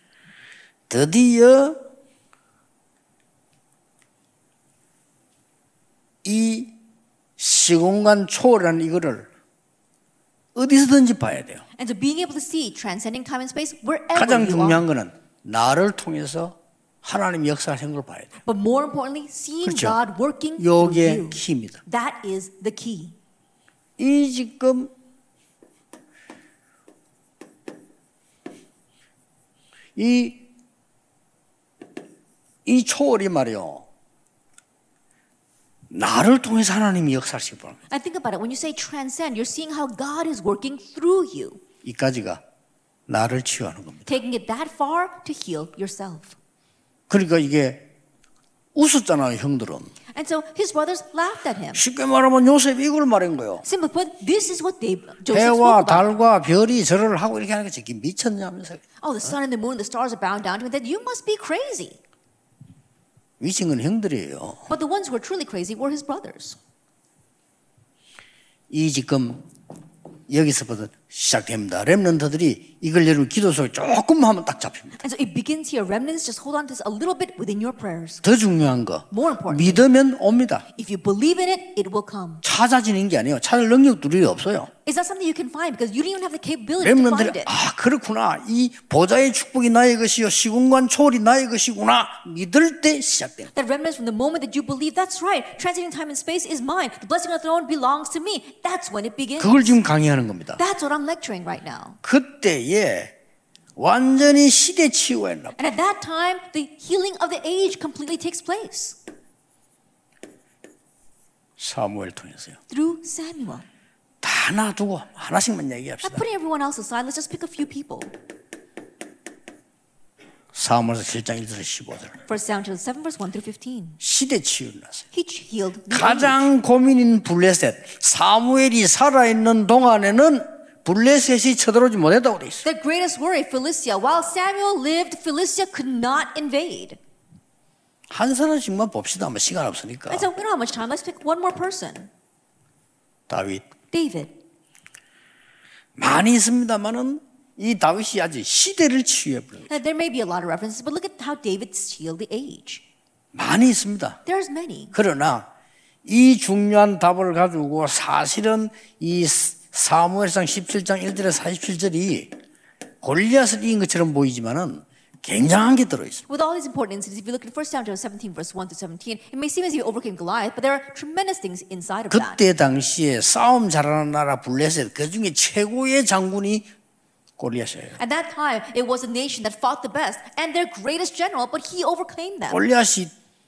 A: 드디어 이 시공간 초월이라는 이거를 어디서든지 봐야 돼요.
B: And so being able to see transcending time and space wherever
A: 가장. 중요한 거는 나를 통해서 하나님 역사하는 걸 봐야 돼요.
B: But more importantly, seeing
A: 그렇죠.
B: God working through you.
A: 키입니다.
B: That is the key.
A: 이 지금 이, 이 초월이 말이요. 나를 통해서 하나님이 역사하시기 바랍니다.
B: And think about it. When you say transcend, you're seeing how God is working through you,
A: 이까지가 나를 치유하는 겁니다.
B: taking it that far to heal yourself.
A: 그러니까 이게 웃었잖아요, 형들은.
B: And so his brothers laughed at him.
A: 쉽게 말하면 요셉이 이걸 말한 거예요.
B: Simply put, this is what they Joseph spoke
A: 해와. 달과 별이 절을 하고 이렇게 하는 게 저게 미쳤냐면서.
B: Oh, the sun and the moon, the stars are bowing down to him. That you must be crazy.
A: 미친 건 형들이에요.
B: But the ones who were truly crazy were his brothers.
A: 이 지금 여기서부터 시작됩니다. 렘넌트들이 이걸 여러분 기도 속에 조금 하면 딱 잡힙니다.
B: And so it begins here. Remnants, just hold on to this a little bit within your prayers.
A: 더 중요한 거
B: More important.
A: 믿으면 옵니다.
B: If you believe in it, it will come.
A: 찾아지는 게 아니에요. 찾을 우리 없어요.
B: It's not something you can find because you don't even have the capability to find it.
A: 아 그렇구나 이 보좌의 축복이 나의 것이요 시공간 초월이 나의 것이구나 믿을 때 시작됩니다.
B: That remnants from the moment that you believe that's right, transiting time and space is mine. The blessing of the throne belongs to me. That's when it begins.
A: 그걸 지금 강의하는 겁니다.
B: That's what I'm lecturing right now.
A: 그때에 완전히 시대 치유했나 봐.
B: And at that time, the healing of the age completely takes place
A: 사무엘 통해서요.
B: through Samuel.
A: 다 놔두고 하나씩만
B: Not
A: 얘기합시다.
B: putting everyone else aside, let's just pick a few people.
A: 사무엘서 7장 1절 15절.
B: First Samuel 7, verse 1 through 15.
A: 시대 치유를 났어요.
B: He healed.
A: 가장 고민인 블레셋 사무엘이 살아 있는 동안에는 블레셋이 쳐들어오지 못했다고 돼 있어요.
B: The greatest worry, Philistia. While Samuel lived, Philistia could not invade.
A: 한 사람씩만 봅시다. 뭐 시간 없으니까.
B: And so we don't have much time. Let's pick one more person.
A: 다윗
B: David.
A: 많이 있습니다만은 이 다윗이 아주 시대를 치유해 버려요.
B: There may be a lot of references, but look at how David healed the age.
A: 많이 있습니다.
B: There's many.
A: 그러나 이 중요한 답을 가지고 사실은 이 사무엘상 17장 1절에 47절이 골리앗을 이긴 것처럼 보이지만은 굉장한 게 들어 있어요.
B: With all these important incidents, if you look at 1 Samuel 17, verse 1 to 17, it may seem as if you overcame Goliath, but there are tremendous things inside of that.
A: 그때 당시에 싸움 잘하는 나라 블레셋 그 중에 최고의 장군이 골리앗이에요.
B: At that time, it was a nation that fought the best, and their greatest general, but he overcame them.
A: 골리앗이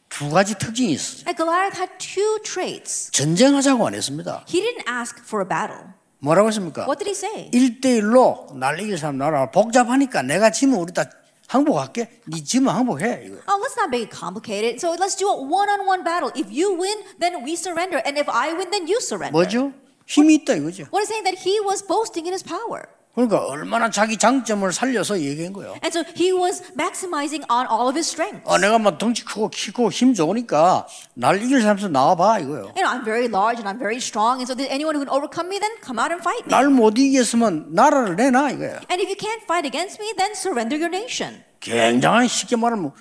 A: 두 가지 특징이 있어요.
B: And Goliath had two traits.
A: 전쟁하자고 안 했습니다.
B: He didn't ask for a battle.
A: 뭐라고 했습니까?
B: What did he say?
A: 1대1로 날 이길 사람 나라 복잡하니까 내가 지면 우리 다 항복할게. 네 지면 항복해. 이거.
B: Oh, let's not make it complicated. So let's do a one-on-one battle. If you win, then we surrender, and if I win, then you surrender.
A: 뭐죠? 힘이 있다 이거죠.
B: What is saying that he was boasting in his power.
A: 그러니까 얼마나 자기 장점을 살려서 얘기한 거예요.
B: And so he was maximizing on all of his strengths.
A: 아, 내가 막 덩치 크고 키 크고 힘 좋으니까 날 이길 사람서 나와봐 이거요.
B: You know, I'm very large and I'm very strong, and so anyone who can overcome me, then come out and fight me.
A: 날 못 이겼으면 나라를 내놔 이거예요.
B: And if you can't fight against me, then surrender your nation.
A: 굉장히 쉽게 말하면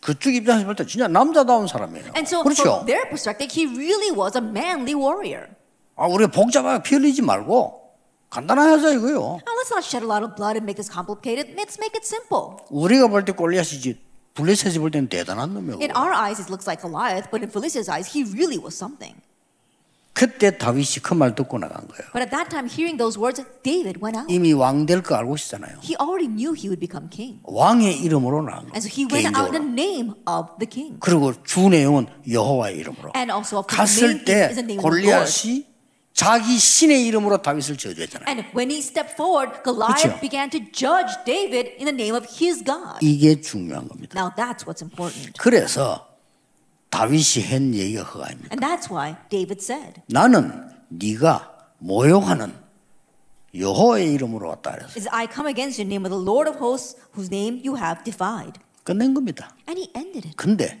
A: 그쪽 입장에서 볼 때 진짜 남자다운 사람이에요.
B: And so
A: 그렇죠?
B: from their perspective, he really was a manly warrior.
A: 아, 우리가 복잡하게 피 흘리지 말고 간단하게 하자 이거요.
B: Now let's not shed a lot of blood and make this complicated. Let's make it simple.
A: 우리가 볼 때 골리앗이지 블레셋이 볼 때는 대단한 놈이고.
B: In our eyes, it looks like Goliath, but in Philistines' eyes, he really was something.
A: 그때 다윗이 그 말 듣고 나간 거예요.
B: But at that time, hearing those words, David went out.
A: 이미 왕 될 거 알고 있잖아요.
B: He already knew he would become king.
A: 왕의 이름으로 나간 거예요.
B: And so he went out in the name of the king.
A: 그리고 주 내용은 여호와의 이름으로.
B: And also, of course, the
A: 갔을 때
B: is the name of the Lord.
A: 골리앗이 자기 신의 이름으로 다윗을 저주했잖아요.
B: And when he stepped forward, Goliath
A: 그쵸?
B: began to judge David in the name of his God.
A: 이게 중요한 겁니다.
B: Now that's what's important.
A: 그래서 다윗이 한 얘기가 그거입니다.
B: And that's why David said,
A: 나는 네가 모욕하는 여호와의 이름으로 왔다 그래서
B: is I come against you in the name of the Lord of hosts, whose name you have defied.
A: 끝낸 겁니다.
B: And he ended it.
A: 근데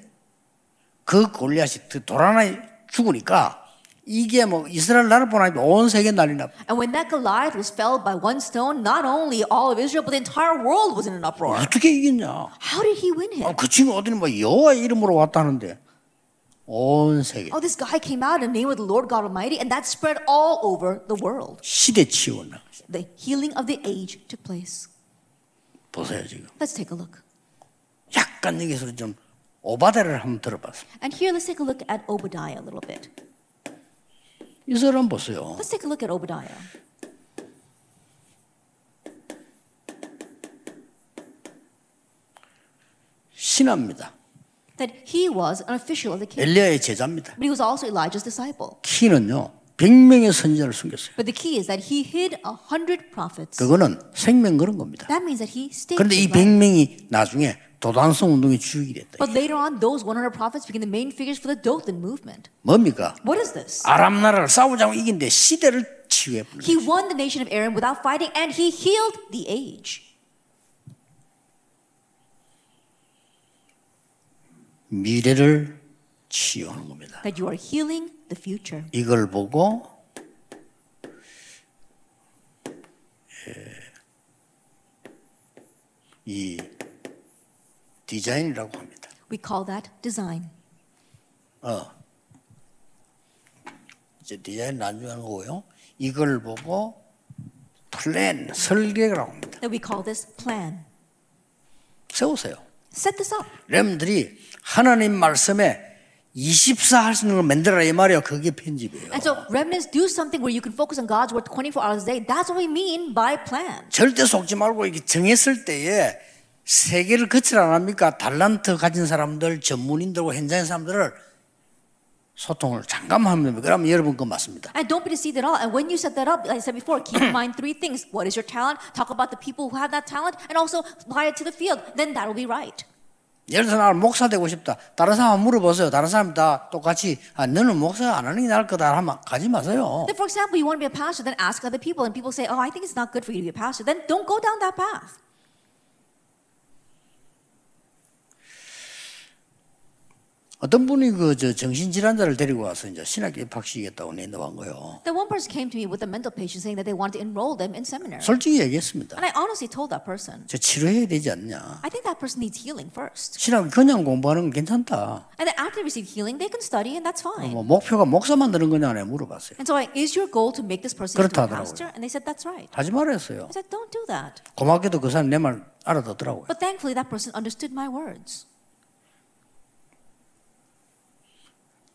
A: 그 골리앗이 돌아나 죽으니까 이게 뭐 이스라엘 나라뿐 아니고 온 세계 난리 나.
B: And when that Goliath was felled by one stone, not only all of Israel, but the entire world was in an uproar.
A: 어떻게 이겼냐?
B: How did he win
A: 아,
B: him?
A: 그 친구 어디는 뭐 여호와의 이름으로 왔다는데 온 세계
B: Oh, this guy came out in the name of the Lord God Almighty, and that spread all over the world.
A: 시대 치유나
B: The healing of the age took place.
A: 보세요 지금.
B: Let's take a look.
A: 약간 여기서 좀 오바데를 한번 들어봤습니다.
B: And here, let's take a look at Obadiah a little bit.
A: 이 사람 보세요.
B: Let's take a look at Obadiah.
A: 신하입니다.
B: That he was an official of the king,
A: 엘리야의 제자입니다.
B: but he was also Elijah's disciple.
A: 키는요 100명의 선지자를 숨겼어요.
B: But the key is that he hid a hundred prophets.
A: 그거는 생명 그런 겁니다.
B: That means that he stayed.
A: 그런데 이
B: his life.
A: 100명이 나중에 도단성 운동의 주역이 됐다.
B: But later on, those 100 prophets became the main figures for the Dothan movement.
A: 뭡니까?
B: What is this?
A: 아람 나라를 싸우자고 이긴데 시대를 치유해 버린
B: He won the nation of Aram without fighting, and he healed the age.
A: 미래를 치유하는 겁니다.
B: that you are healing the future.
A: 이걸 보고 예, 이 디자인이라고 합니다.
B: We call that design.
A: 어. 이제 디자인 나중에 하는 거고요. 이걸 보고 플랜, 설계라고 합니다.
B: That we call this plan.
A: 세우세요.
B: Set this up.
A: 여러분들이 하나님 말씀에 24할 수 있는 걸 만들어라 이 말이에요. 그게 편집이에요.
B: And so remnants do something where you can focus on God's word 24 hours a day. That's what we mean by plan.
A: 절대 속지 말고 이게 정했을 때에 세계를 거칠 안 합니까? 달란트 가진 사람들, 전문인들과 현장의 사람들을 소통을 잠깐 하면 됩니다. 그러면 여러분 거 맞습니다.
B: And don't be deceived at all. And when you set that up, like I said before, keep in mind three things. What is your talent? Talk about the people who have that talent and also apply it to the field. Then that'll be right.
A: 예를 들어 나 목사 되고 싶다. 다른 사람 물어보세요. 다른 사람 다 똑같이 아, 너는 목사 안 하는 게 나을 거다 하면 가지 마세요.
B: Then, for example, you want to be a pastor, then ask other people. And people say, oh, I think it's not good for you to be a pastor. Then don't go down that path.
A: 어떤 분이 그저 정신 질환자를 데리고 와서 이제 신학교 입학시키겠다고 내놓은 거예요.
B: Then one person came to me with a mental patient saying that they wanted to enroll them in seminary.
A: 솔직히 얘기했습니다.
B: And I honestly told that person,
A: 저 치료해야 되지 않냐.
B: I think that person needs healing first.
A: 신학 그냥 공부하는 건 괜찮다.
B: And then after they receive healing, they can study, and that's fine.
A: 뭐 목표가 목사 만드는 거냐 내 물어봤어요.
B: And so, I, is your goal to make this person into a pastor? And they said, that's right.
A: 하지 말았어요.
B: I said, don't do that.
A: 고맙게도 그 사람 내 말 알아듣더라고요.
B: But thankfully, that person understood my words.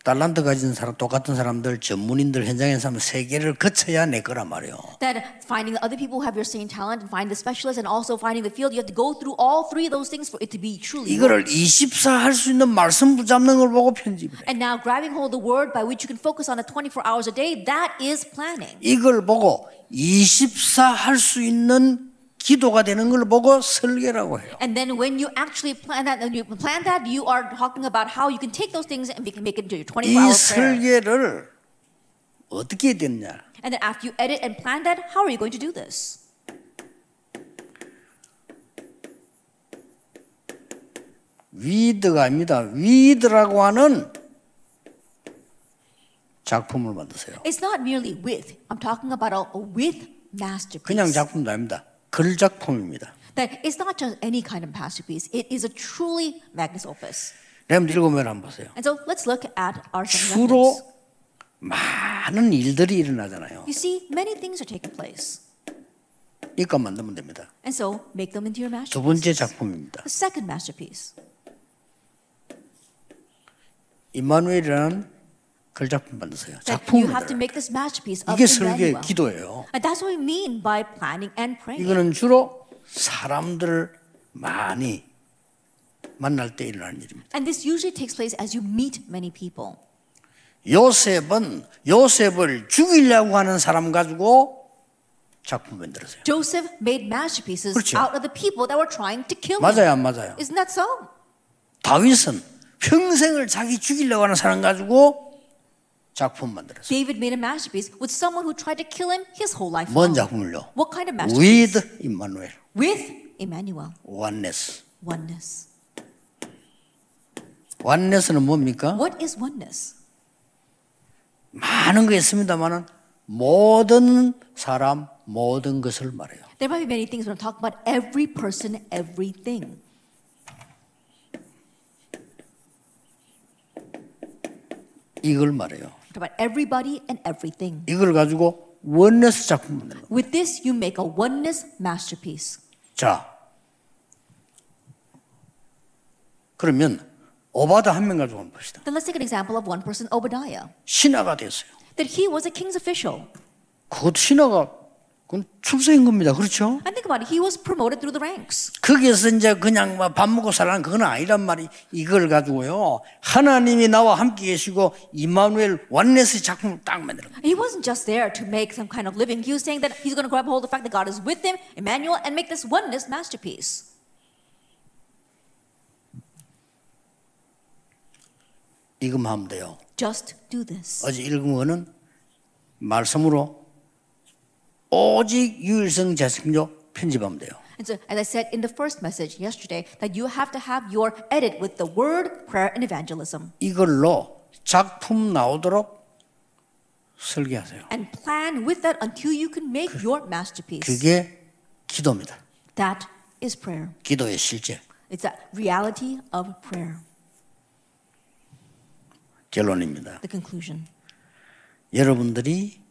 A: 달란트 가진 사람, 똑같은 사람들, 전문인들, 현장에 사람 세 개를 거쳐야 내 거란 말이에요.
B: That finding the other people who have your same talent and finding the specialist and also finding the field, you have to go through all three of those things for it to be truly.
A: 이거를 24할 수 있는 말씀 붙잡는 걸 보고 편집을 해.
B: And now, grabbing hold of the word by which you can focus on it 24 hours a day, that is planning.
A: 이걸 보고 24할 수 있는 기도가 되는 걸 보고 설계라고 해요.
B: And then when you actually plan that, and you plan that, you are talking about how you can take those things and make make it into your
A: 24이
B: hour prayer.
A: 설계를 어떻게 됐냐?
B: And then after you edit and plan that, how are you going to do this?
A: 위드가 아닙니다. 위드라고 하는 작품을 만드세요.
B: It's not merely with. I'm talking about a with masterpiece.
A: 그냥 작품도 아닙니다. 글 작품입니다.
B: That it's not just any kind of masterpiece. It is a truly magnus opus.
A: 여러분들 읽으면 한번 보세요.
B: And so let's look at our
A: 주로. 많은 일들이 일어나잖아요.
B: You see, many things are taking place.
A: 이것 만들면 됩니다.
B: And so make them into your
A: 두
B: masterpiece.
A: 번째 작품입니다.
B: The second masterpiece.
A: 임마누엘이라는 글 작품 만드세요. 작품을
B: you have to
A: 만들어요.
B: make this masterpiece of
A: 이게 설계. 기도예요.
B: And that's what we mean by planning and praying.
A: 이거는 주로 사람들을 많이 만날 때 일어나는 일입니다.
B: And this usually takes place as you meet many people.
A: 요셉은 요셉을 죽이려고 하는 사람 가지고 작품 만들었어요.
B: Joseph made masterpieces
A: 그렇죠.
B: out of the people that were trying to kill him.
A: 맞아요, 안 맞아요?
B: Isn't that so?
A: 다윗은 평생을 자기 죽이려고 하는 사람 가지고 작품 만들었어요.
B: David made a masterpiece with someone who tried to kill him his whole life
A: 뭔. 작품을요?
B: What kind of masterpiece?
A: With 임마누엘,
B: With Emmanuel.
A: oneness.
B: Oneness.
A: oneness는 뭡니까?
B: What is oneness?
A: 많은 거 있습니다만은 모든 사람 모든 것을 말해요.
B: There might be many things when I'm talking about every person, everything.
A: 이걸 말해요.
B: Talk about everybody and everything.
A: 이걸 가지고 원네스 작품 만드는 거예요.
B: With this, you make a oneness masterpiece.
A: 자, 그러면 오바다 한 명 가지고 한번 봅시다.
B: Then let's take an example of one person, Obadiah.
A: 신하가 됐어요.
B: That he was a king's official.
A: 그것 신하가 그건 출세인 겁니다. 그렇죠?
B: And think about it, he was promoted through the ranks.
A: 거기에서 이제 그냥 막밥 먹고 살라는 그건 아니란 말이 이걸 가지고요. 하나님이 나와 함께 계시고 이마누엘 완네스 작품을 딱 거예요.
B: He wasn't just there to make some kind of living. He was saying that he's going to grab hold of the fact that God is with him, Emmanuel, and make this oneness masterpiece.
A: 이것만 하면 돼요.
B: Just do this.
A: 어제 읽은 거는 말씀으로 오직 유일성 재성조 편집하면 돼요.
B: And so, as I said in the first message yesterday, that you have to have your edit with the word, prayer, and evangelism.
A: 이걸로 작품 나오도록 설계하세요.
B: And plan with that until you can make your masterpiece.
A: 그게 기도입니다.
B: That is prayer.
A: 기도의 실제.
B: It's that reality of prayer.
A: 결론입니다.
B: The conclusion.
A: 여러분들이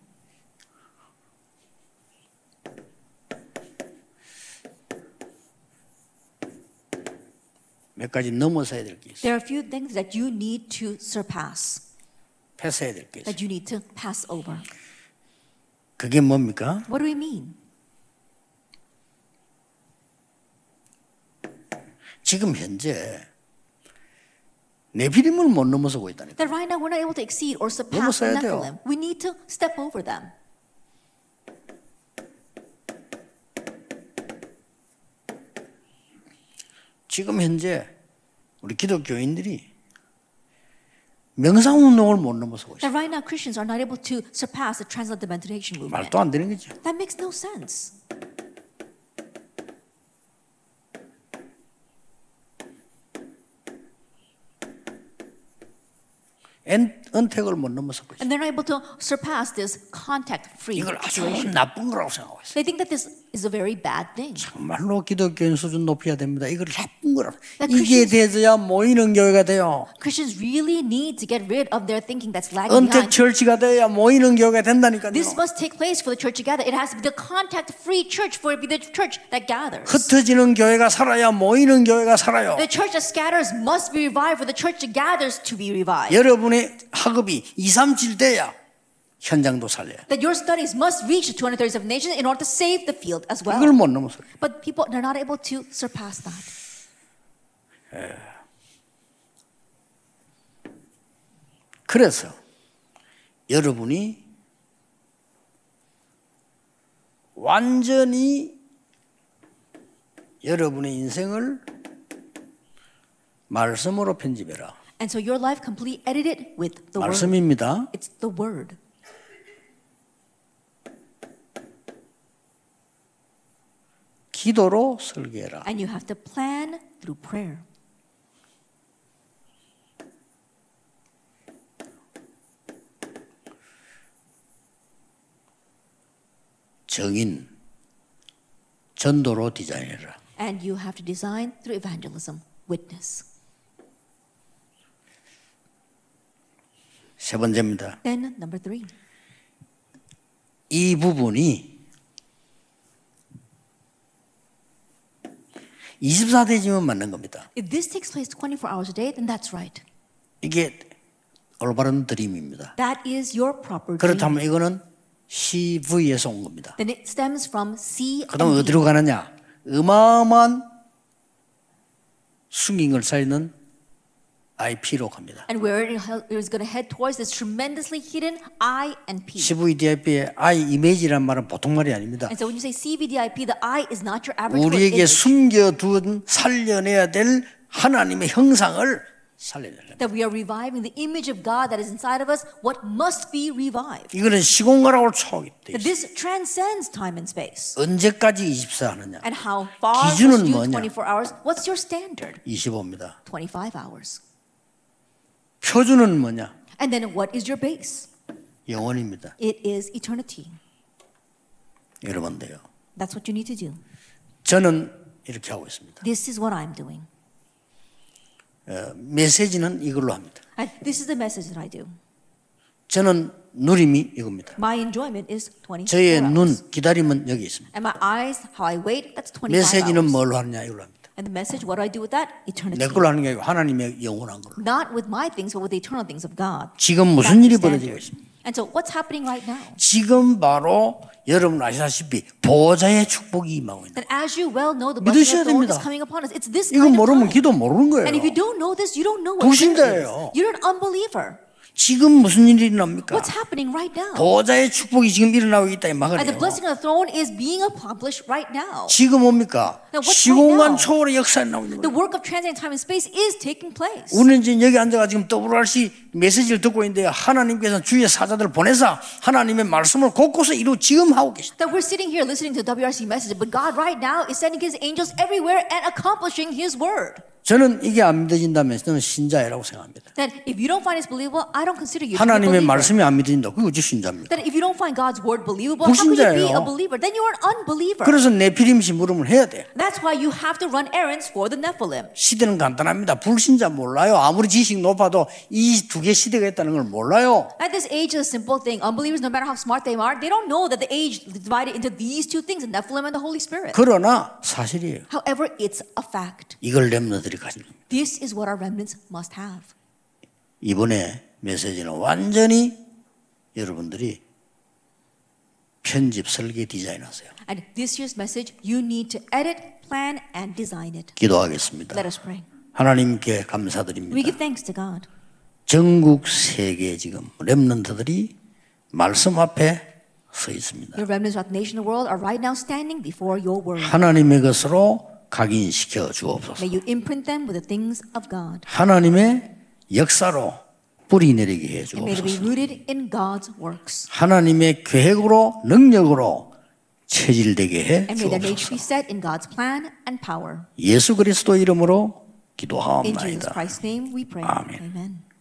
A: 몇 가지 넘어서야 될 게 있어요.
B: There are a few things that you need to surpass,
A: 패스해야 될 게 있어요.
B: that you need to pass over.
A: 그게 뭡니까?
B: What do we mean?
A: 지금 현재 네피림을 못 넘어서고 있다니까.
B: That right now we're not able to exceed or surpass the
A: 넘어서야 돼요.
B: Nephilim. We need to step over them.
A: 지금 현재 우리 기독교인들이 명상 운동을 못 넘어서고 있어요.
B: Right now Christians are not able to surpass the transcendentation movement.
A: 말도 안 되는 거죠.
B: That makes no sense.
A: 엔, 언택을 못 넘어서고 있어요.
B: And they're not able to surpass this contact-free
A: 이걸 아주
B: situation.
A: 나쁜 거라고 생각하고 있어요.
B: They think that this is a very bad thing.
A: 정말로 기독교인 수준 높여야 됩니다. 이걸 나쁜.
B: That
A: 이게 돼서야 모이는 교회가 돼요.
B: Christians really need to get rid of their thinking that's lagging behind.
A: 철치가 돼야 모이는 교회가 된다니까요.
B: This must take place for the church to gather. It has to be the contact-free church for it to be the church that gathers.
A: 흩어지는 교회가 살아야 모이는 교회가 살아요.
B: The church that scatters must be revived for the church that gathers to be revived.
A: 여러분 의 학업이 2, 3, 7 돼야 현장도 살려요.
B: That your studies must reach the 237 nations in order to save the field as well.
A: 이걸 못 넘어서요.
B: But people, they're not able to surpass that.
A: 그래서 여러분이 완전히 여러분의 인생을 말씀으로 편집해라.
B: And so your life completely edited with the word.
A: 말씀입니다.
B: It's the word.
A: 기도로 설계해라.
B: And you have to plan through prayer.
A: 정인, 전도로 디자인해라.
B: And you have to design through evangelism, witness.
A: 세 번째입니다.
B: Then, number three,
A: 이 부분이 24대지면 맞는 겁니다.
B: if this takes place 24 hours a day, then that's right.
A: 이게 올바른 드림입니다.
B: That is your proper dream.
A: 그렇다면 이거는 CV에서 온 겁니다.
B: Then it stems from C
A: 그다음. 어디로 가느냐? 어마어마한 숨김을 살리는 IP로 갑니다.
B: And where it is going to head towards this tremendously hidden I and P.
A: CVDIP의 I 이미지란 말은 보통 말이 아닙니다.
B: And so when you say CVDIP, the I is not your average
A: 우리에게. 숨겨둔 살려내야 될 하나님의 형상을 살려내라.
B: That we are reviving the image of God that is inside of us, what must be revived.
A: 이거는 시공간하고 초월돼 있어요.
B: this transcends time and space.
A: 언제까지 24 하느냐?
B: And how far
A: 기준은 뭐냐?
B: 24 hours? What's your standard?
A: 25입니다.
B: 25 hours.
A: 표준은 뭐냐?
B: And then what is your base?
A: 영원입니다.
B: It is eternity.
A: 여러분도요.
B: That's what you need to do.
A: 저는 이렇게 하고 있습니다.
B: This is what I'm doing.
A: 어, 메시지는 이걸로 합니다.
B: And this is the message that I do.
A: 저는 누림이 이겁니다.
B: My enjoyment is 24
A: 저의
B: hours.
A: 눈 기다림은 여기 있습니다.
B: And my eyes, how I wait, that's 25
A: 메시지는. 뭘로 하느냐 이걸로 합니다.
B: And the message, what do I do with that? Eternity.
A: 내 걸로 하는 게 아니고 하나님의 영원한 걸로.
B: Not with my things, but with the eternal things of God.
A: 지금 무슨 일이 벌어지고. 있습니다.
B: And so what's happening right now?
A: 지금 바로 여러분 아시다시피 보호자의 축복이 임하고 있다.
B: That as you well know, the blessing of the Lord is coming upon us. It's this
A: 이거 모르면. 기도 모르는 거예요.
B: And if you don't know this, you don't know what
A: 불신자예요.
B: You're an unbeliever.
A: 지금 무슨 일이 일어납니까?
B: What's happening right now?
A: 보좌의 축복이 지금 일어나고 있다 이
B: And the
A: 말이에요.
B: blessing of the throne is being accomplished right now.
A: 지금 뭡니까? 시공간? 초월의 역사에 나오는
B: The
A: 거예요.
B: work of transcending time and space is taking place.
A: 우리는 지금 여기 앉아가 지금 WRC 메시지를 듣고 있는데 하나님께서 주의 사자들을 보내사 하나님의 말씀을 곳곳에 이루 지금 하고 계시다.
B: That we're sitting here listening to WRC message, but God right now is sending His angels everywhere and accomplishing His word.
A: 저는 이게 안 믿어진다면 저는 신자라고 생각합니다.
B: That if you don't find this believable, I don't consider you
A: 하나님의. 말씀이 안 믿어진다. 그게 어찌 신자입니까?
B: That if you don't find God's word believable, how could you be
A: 불신자예요.
B: a believer? Then you are an unbeliever.
A: 그래서 네피림시 물음을 해야 돼.
B: That's why you have to run errands for the Nephilim.
A: 시대는 간단합니다. 불신자 몰라요. 아무리 지식 높아도 이 두 개 시대가 있다는 걸 몰라요.
B: At this age a simple thing. Unbelievers, no matter how smart they are, they don't know that the age is divided into these two things, the Nephilim and the Holy Spirit.
A: 그러나 사실이에요.
B: However, it's a fact.
A: 이걸 렘너들 이 가진 겁니다.
B: This is what our remnants must have.
A: 이번에 메시지는 완전히 여러분들이 편집, 설계, 디자인하세요.
B: And this year's message, you need to edit, plan, and design it.
A: 기도하겠습니다.
B: Let us pray.
A: 하나님께
B: We
A: 감사드립니다.
B: give thanks to God.
A: 전국 세계 지금 렘넌트들이 말씀 앞에 서 있습니다.
B: Your remnants throughout the nation and the world are right now standing before your word.
A: 하나님의 것으로 각인시켜 주옵소서.
B: May you imprint them with the things of God.
A: 하나님의 역사로 뿌리 내리게 해
B: And may they be
A: 주옵소서.
B: rooted in God's works.
A: 하나님의 계획으로 능력으로 체질되게 해
B: And may their nature
A: 주옵소서.
B: be set in God's plan and power.
A: 예수 그리스도 이름으로
B: In Jesus
A: 기도하옵나이다.
B: Christ's name we pray.
A: Amen.
B: Amen.